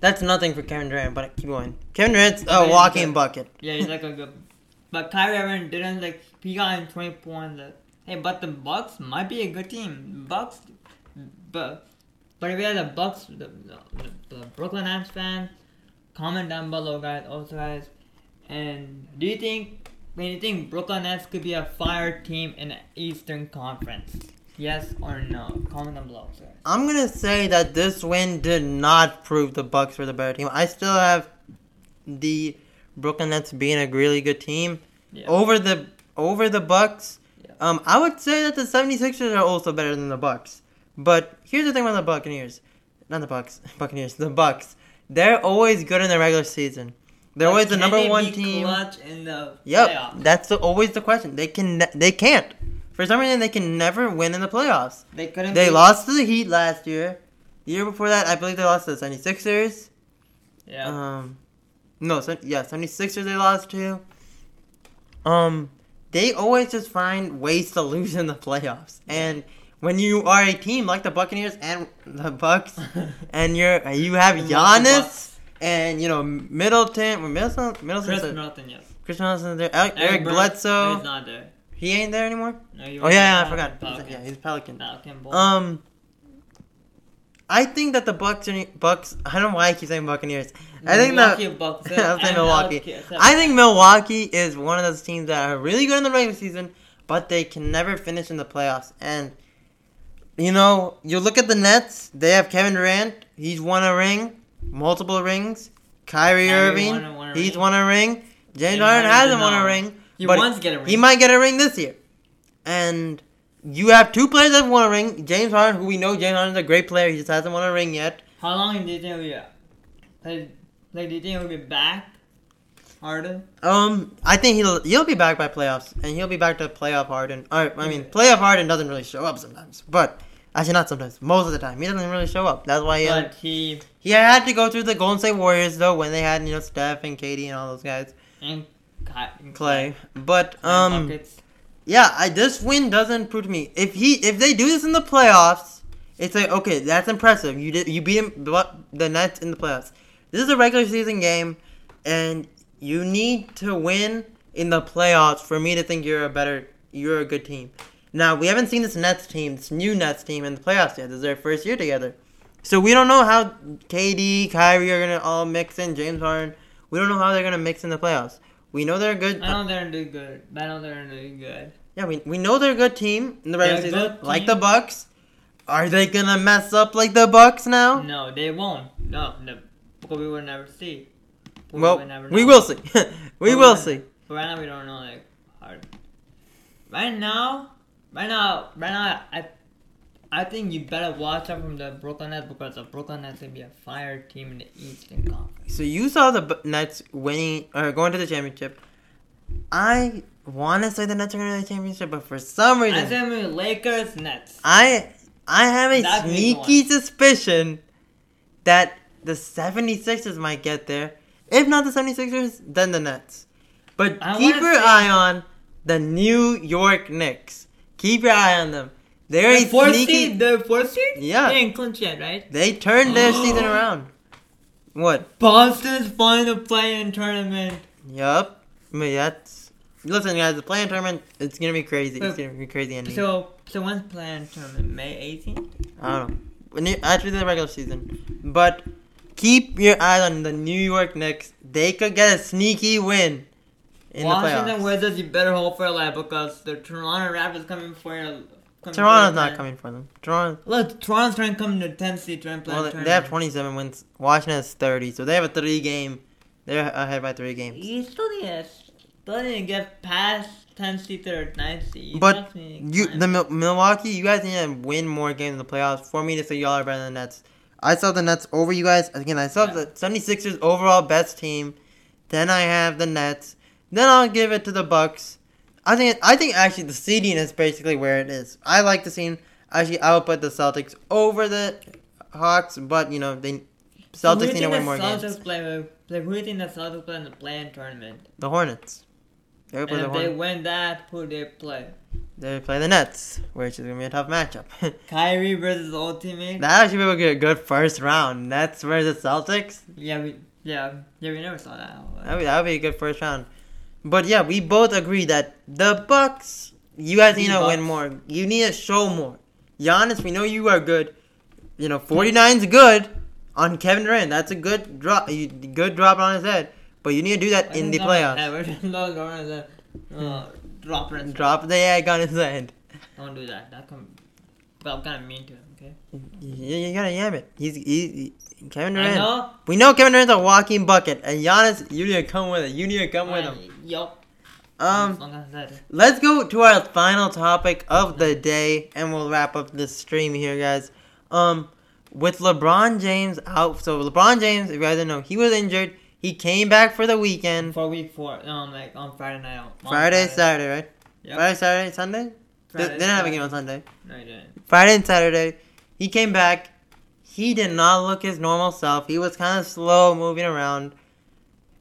That's nothing for Kevin Durant, but keep going. Kevin Durant's a he's walking good. bucket. Yeah, he's like a good. But Kyrie Irving didn't like. He got in twenty points. Like, hey, but the Bucks might be a good team. Bucks, but but if you're the Bucks, the, the, the Brooklyn Nets fan, comment down below, guys. Also, guys, and do you think? Do you think Brooklyn Nets could be a fire team in the Eastern Conference? Yes or no? Comment down below, guys. I'm gonna say that this win did not prove the Bucks were the better team. I still have the Brooklyn Nets being a really good team Yeah. over the over the Bucks. Yeah. Um, I would say that the 76ers are also better than the Bucks. But here's the thing about the Buccaneers, not the Bucks, [LAUGHS] Buccaneers, the Bucks. They're always good in the regular season. They're always the number one team. Clutch in the Yep, playoffs? that's the, always the question. They can ne- they can't. For some reason, they can never win in the playoffs. They couldn't. They be- lost to the Heat last year. The year before that, I believe they lost to the 76ers. Yeah. Um, no, so, yeah, 76ers they lost to. Um, they always just find ways to [LAUGHS] lose in the playoffs. And when you are a team like the Buccaneers and the Bucks, [LAUGHS] and you're you have Giannis. And you know Middleton, Middleton, Middleton's Khris. Middleton, yes. Khris Middleton's there. Eric, Eric Bledsoe, He's not there. he ain't there anymore. No, Oh yeah, yeah, I forgot. Pelicans. Yeah, he's Pelican. Pelican. Um, I think that the Bucks are Bucks. I don't know why I keep saying Buccaneers. I think that Milwaukee Bucks. [LAUGHS] I'll say Milwaukee. I think Milwaukee is one of those teams that are really good in the regular season, but they can never finish in the playoffs. And you know, you look at the Nets. They have Kevin Durant. He's won a ring, multiple rings. Kyrie, Kyrie Irving. won a- won a he's ring. won a ring. James Harden hasn't won a ring. He but wants to get a ring. He might get a ring this year. And you have two players that won a ring. James Harden, who we know James Harden's a great player. He just hasn't won a ring yet. How long do you think we like, like do you think we'll be back? Harden? Um, I think he'll he'll be back by playoffs, and he'll be back to playoff Harden. Or I mean, playoff Harden doesn't really show up sometimes, but actually not sometimes. Most of the time, he doesn't really show up. That's why he had, But he he had to go through the Golden State Warriors though when they had you know Steph and KD and all those guys, and Ky- and Clay. But um, yeah, I this win doesn't prove to me if he if they do this in the playoffs, it's like okay, that's impressive. You did you beat him the the Nets in the playoffs. This is a regular season game, and you need to win in the playoffs for me to think you're a better you're a good team. Now we haven't seen this Nets team, this new Nets team in the playoffs yet. This is their first year together, so we don't know how KD, Kyrie are gonna all mix in. James Harden, we don't know how they're gonna mix in the playoffs. We know they're good. I know they're doing good. I know they're doing good. Yeah, we, we know they're a good team in the regular They're season, like the Bucks. Are they gonna mess up like the Bucks now? No, they won't. No, no. Because we will never see. We well, will never we will see. [LAUGHS] we But will we- see. But right now we don't know like hard. Right now, right now, right now, I, I think you better watch out from the Brooklyn Nets because the Brooklyn Nets gonna be a fire team in the Eastern Conference. So you saw the Nets winning or going to the championship. I want to say the Nets are going to the championship, but for some reason, I'm gonna Lakers Nets. I I have a the sneaky suspicion that the 76ers might get there. If not the 76ers, then the Nets. But I keep your eye on the New York Knicks. Keep your eye on them. They're a The fourth sneaky. seed, the fourth seed. Yeah. they ain't clinched yet, right? They turned their oh. season around. What? Boston's final play-in tournament. Yup. I mean, that's. Listen, guys, the play-in tournament, it's gonna be crazy. It's gonna be crazy ending. So, so when's play-in tournament? May 18th. I don't know. Actually, the regular season. But keep your eye on the New York Knicks. They could get a sneaky win in the Washington playoffs. Wizards, you better hope for a life because the Toronto Raptors coming for coming Toronto's not coming for them. Toronto. Look, Toronto's trying to come to 10th seed, trying to play Well, the they have 27 wins. Washington has 30, so they have a three game. They're ahead by three games. You still need to, still need to get past 10th seed to 9th seed. You But just need to you, the Mil- Milwaukee, you guys need to win more games in the playoffs for me to say y'all are better than the Nets. I saw the Nets over you guys. Again, I saw Yeah. the 76ers overall best team. Then I have the Nets. Then I'll give it to the Bucks. I think I think actually the seeding is basically where it is. I like the scene. Actually, I would put the Celtics over the Hawks, but you know they Celtics need to win the more Celtics games. Play like, who do you think the Celtics play in the play-in tournament? The Hornets. They And play the if they Hornets. win that, who they play? They play the Nets, which is gonna be a tough matchup. [LAUGHS] Kyrie versus old teammate. that actually would be a good first round. Nets versus the Celtics. yeah, we yeah yeah we never saw that. That would, that would be a good first round. But yeah, we both agree that the Bucks, you guys need The to win more. You need to show more. Giannis, we know you are good. You know, 49's good on Kevin Durant. That's a good drop. Good drop on his head. But you need to do that in the playoffs. Ever [LAUGHS] uh, drop it. Drop the egg on his head. Don't do that. That come. But I'm kind of mean to him. Okay. You, you gotta yam it. He's, he, he- Kevin I Durant. know. We know Kevin Durant's a walking bucket. And Giannis, you need to come with it. You need to come with him. Yup. Um, Like I said. Let's go to our final topic of the day, and we'll wrap up this stream here, guys. Um, with LeBron James out, so LeBron James, if you guys don't know, he was injured. He came back for the weekend, For week four, um, like on Friday night. On Friday, Saturday, right? Yep. Friday, Saturday, Sunday. They, Friday, they didn't have a game on Sunday. No, didn't. Friday and Saturday, he came back. He did not look his normal self. He was kind of slow moving around,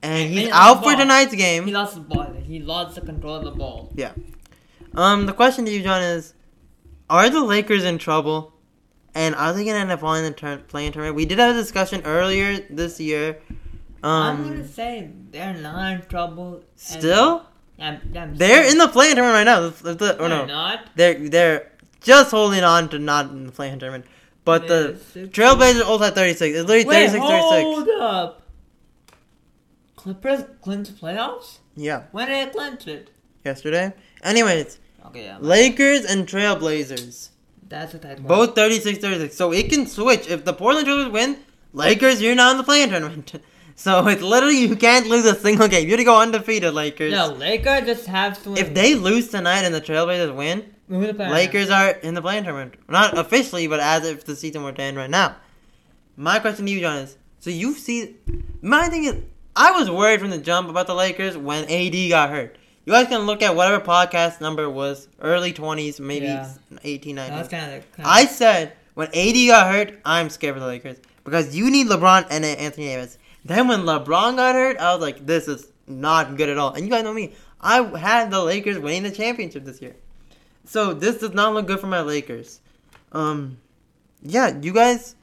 and he's out for tonight's He lost the ball. He lost the control of the ball. Yeah. Um, the question to you, John, is: Are the Lakers in trouble? And are they gonna end up on the turn, play-in tournament? We did have a discussion earlier this year. I'm gonna Um, say they're not in trouble. still, Yeah, yeah, they're in the play-in tournament right now. Let's- Or They're no, not. they're they're just holding on to not in the play-in tournament. But the Yeah, six- Trailblazers also had 36. It's literally Wait, 36 36. hold up. Clippers clinch playoffs? Yeah, When did they clinch it? yesterday. Anyways, Okay, yeah. Lakers and Trailblazers. That's a tight one. Both 36 36. So it can switch. If the Portland Trailblazers win, Lakers, you're not in the play-in tournament. [LAUGHS] So it's literally, you can't lose a single game. You have to go undefeated, Lakers. No, Lakers just have to win. If they lose tonight and the Trailblazers win? Lakers are in the play-in tournament. Not officially, but as if the season were to end right now. My question to you, John, is so you see, my thing is, I was worried from the jump about the Lakers when AD got hurt. You guys can look at whatever podcast number was, early 20s, maybe Yeah. 18, 19. That's kind of. I said when AD got hurt, I'm scared for the Lakers because you need LeBron and Anthony Davis. Then when LeBron got hurt, I was like, this is not good at all. And you guys know me, I had the Lakers winning the championship this year. So this does not look good for my Lakers. Um, yeah, you guys.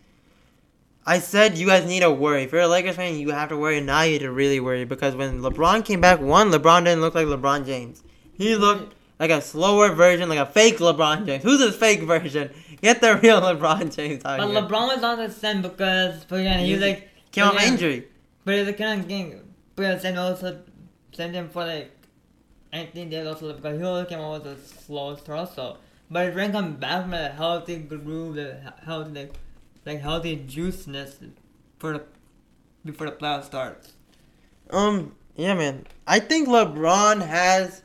I said you guys need to worry. If you're a Lakers fan, you have to worry. Now you need to really worry because when LeBron came back, one, LeBron didn't look like LeBron James. He looked like a slower version, like a fake LeBron James. Who's this fake version? Get the real [LAUGHS] LeBron James out But here. LeBron was on the stand because, but again, he was like, Came off injury. but it's a kind of game. But same also, same thing for like, Anthony Davis also because he also came out with a slow start So But if Ren come back from a healthy groove, he- healthy like, like healthy juiciness for the before the playoff starts. Um, yeah, man. I think LeBron has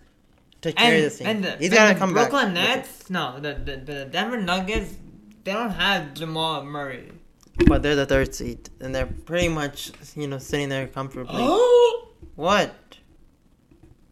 to carry And, this team. and the, He's gotta come Brooklyn back. Nets, no, the, the the Denver Nuggets, they don't have Jamal Murray. But they're the third seed, and they're pretty much, you know, sitting there comfortably. Oh, [GASPS] what?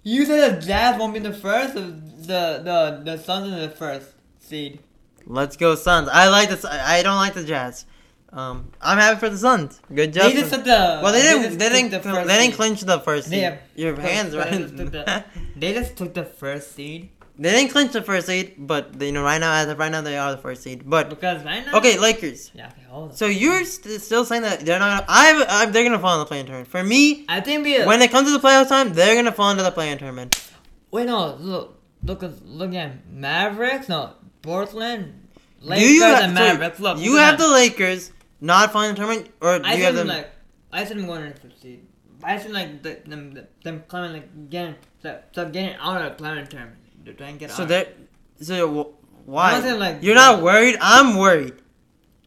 you said the Jazz won't be the first, the the the Suns are the first seed. Let's go Suns. I like the. I don't like the Jazz. Um, I'm happy for the Suns. Good job. They just took the. well, they didn't. just They didn't. the They didn't clinch the first seed. They- Your hands, they right? just [LAUGHS] took the- They just took the first seed they didn't clinch the first seed, but you know, right now, as of right now, they are the first seed. But because right now. okay, Lakers. Yeah. Okay. Hold on. So you're st- still saying that they're not? Gonna, I, I, they're gonna fall in the play-in tournament. For me, I think when it comes to the playoff time, they're gonna fall into the play-in tournament. wait, no. Look, look, at- look at Mavericks. No, Portland. Do you have, and so Mavericks. Look, you have the Lakers not in the tournament, or do I you have them like I said them going in the fifth seed. I said like the, them them- them climbing like getting so, so getting out of the tournament. They're trying to get so out. they're so why? I'm not saying, like, You're not worried. I'm worried,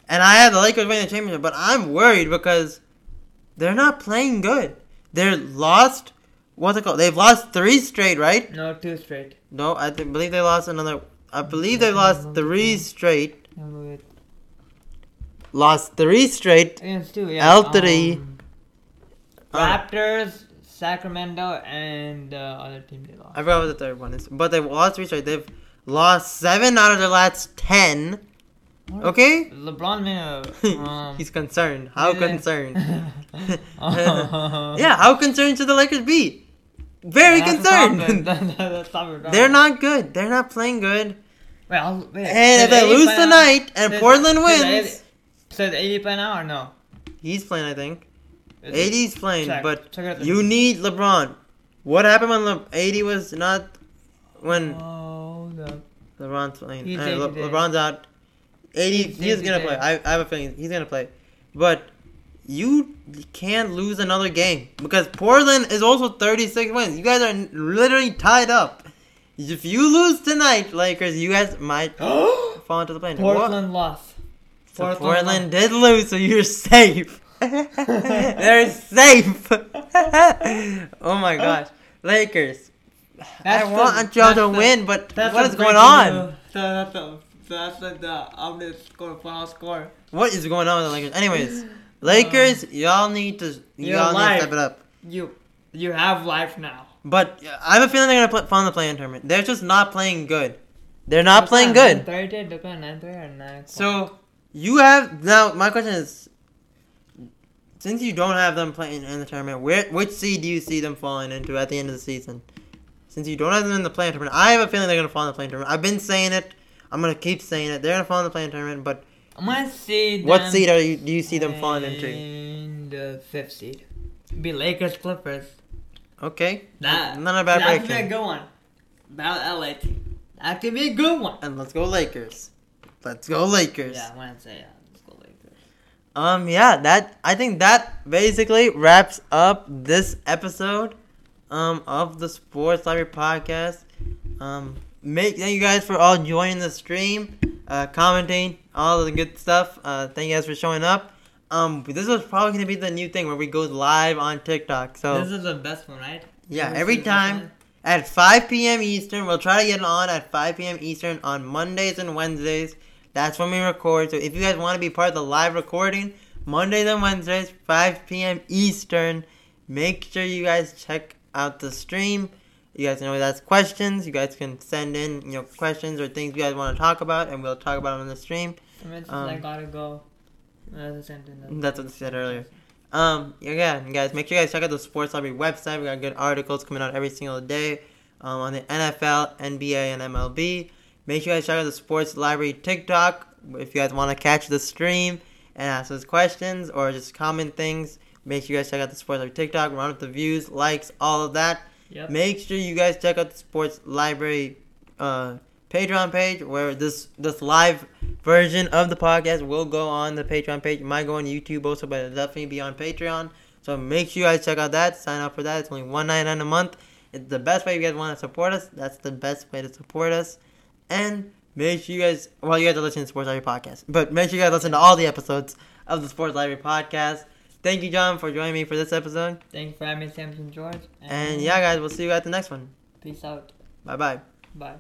and I have the Lakers winning the championship, but I'm worried because they're not playing good. They're lost. What's it called? They've lost three straight, right? no two straight. No, I th- believe they lost another. I believe they lost three straight. Lost three straight. Yeah. L3. Um, Uh, Raptors, Sacramento, and the other team they lost. I forgot what the third one is, but they've lost three straight. They've lost seven out of their last ten. Okay. LeBron made a. [LAUGHS] Um, He's concerned. How concerned? yeah, [LAUGHS] [LAUGHS] yeah, how concerned should the Lakers be? Very concerned. [LAUGHS] They're They're not good. They're not playing good. Wait, wait, And if they lose tonight and Portland wins, AD So is AD play now or no? he's playing. I think Is it- AD's playing, check- but check you need LeBron. What happened when Le- AD was not when Oh, the. LeBron's playing? He's Uh, Le- LeBron's out. AD, He's he's, to gonna play. I, I have a feeling he's gonna play, but you can't lose another game because Portland is also 36 wins. You guys are literally tied up. If you lose tonight, Lakers, you guys might [GASPS] fall into the plane. Portland lost. So Portland Portland did lose, so you're safe. [LAUGHS] They're safe. [LAUGHS] oh my gosh, Lakers. That's I the- want y'all to the- win, but That's what the is going on? news. So that's the that's like the update score, final score. What is going on with the Lakers? Anyways, Lakers, um, y'all need to y'all need to step it up. You you have life now. But I have a feeling they're gonna put, fall in the play-in tournament. They're just not playing good. They're not playing good. Thirty, they're playing nine thirty or nine. So you have now. My question is, since you don't have them playing in the tournament, where which seed do you see them falling into at the end of the season? Since you don't have them in the play-in tournament, I have a feeling they're gonna fall in the play-in tournament. I've been saying it. I'm gonna keep saying it. They're gonna fall in the play-in tournament. But gonna see. what seed are you? Do you see them falling into? The fifth seed, be Lakers Clippers. Okay, That not a bad That could be a good one. About LA team. That could be a good one. And let's go Lakers. Let's go Lakers. Yeah, I want to say. Uh, Um, yeah, that I think that basically wraps up this episode um of the Sports Library podcast. Um, make thank you guys for all joining the stream, uh, commenting, all the good stuff. Uh, thank you guys for showing up. Um, this is probably gonna be the new thing where we go live on TikTok. So This is the best one, right? yeah, This every is the best time at 5 p.m. Eastern. We'll try to get it on at 5 p.m. Eastern on Mondays and Wednesdays. That's when we record. So if you guys want to be part of the live recording, Mondays and Wednesdays, 5 p.m. Eastern, make sure you guys check out the stream. You guys know that's questions. You guys can send in you know questions or things you guys want to talk about, and we'll talk about them on the stream. I mean, Um, I gotta go. That's the same thing. That's what I said earlier. Um, yeah, guys, make sure you guys check out the Sports Library website. We got good articles coming out every single day um, on the NFL, NBA, and MLB. Make sure you guys check out the Sports Library TikTok if you guys want to catch the stream and ask us questions or just comment things. Make sure you guys check out the Sports Library TikTok, run up the views, likes, all of that. Yep. Make sure you guys check out the Sports Library uh, Patreon page where this this live version of the podcast will go on the Patreon page. It might go on YouTube also, but it'll definitely be on Patreon. So make sure you guys check out that. Sign up for that. It's only one ninety nine a month. It's the best way you guys want to support us. That's the best way to support us. And make sure you guys well you guys are listening to Sports Library Podcast. But make sure you guys listen to all the episodes of the Sports Library Podcast. Thank you, John, for joining me for this episode. Thank you for having me, Samson George. And yeah, guys, we'll see you at the next one. Peace out. Bye bye. Bye.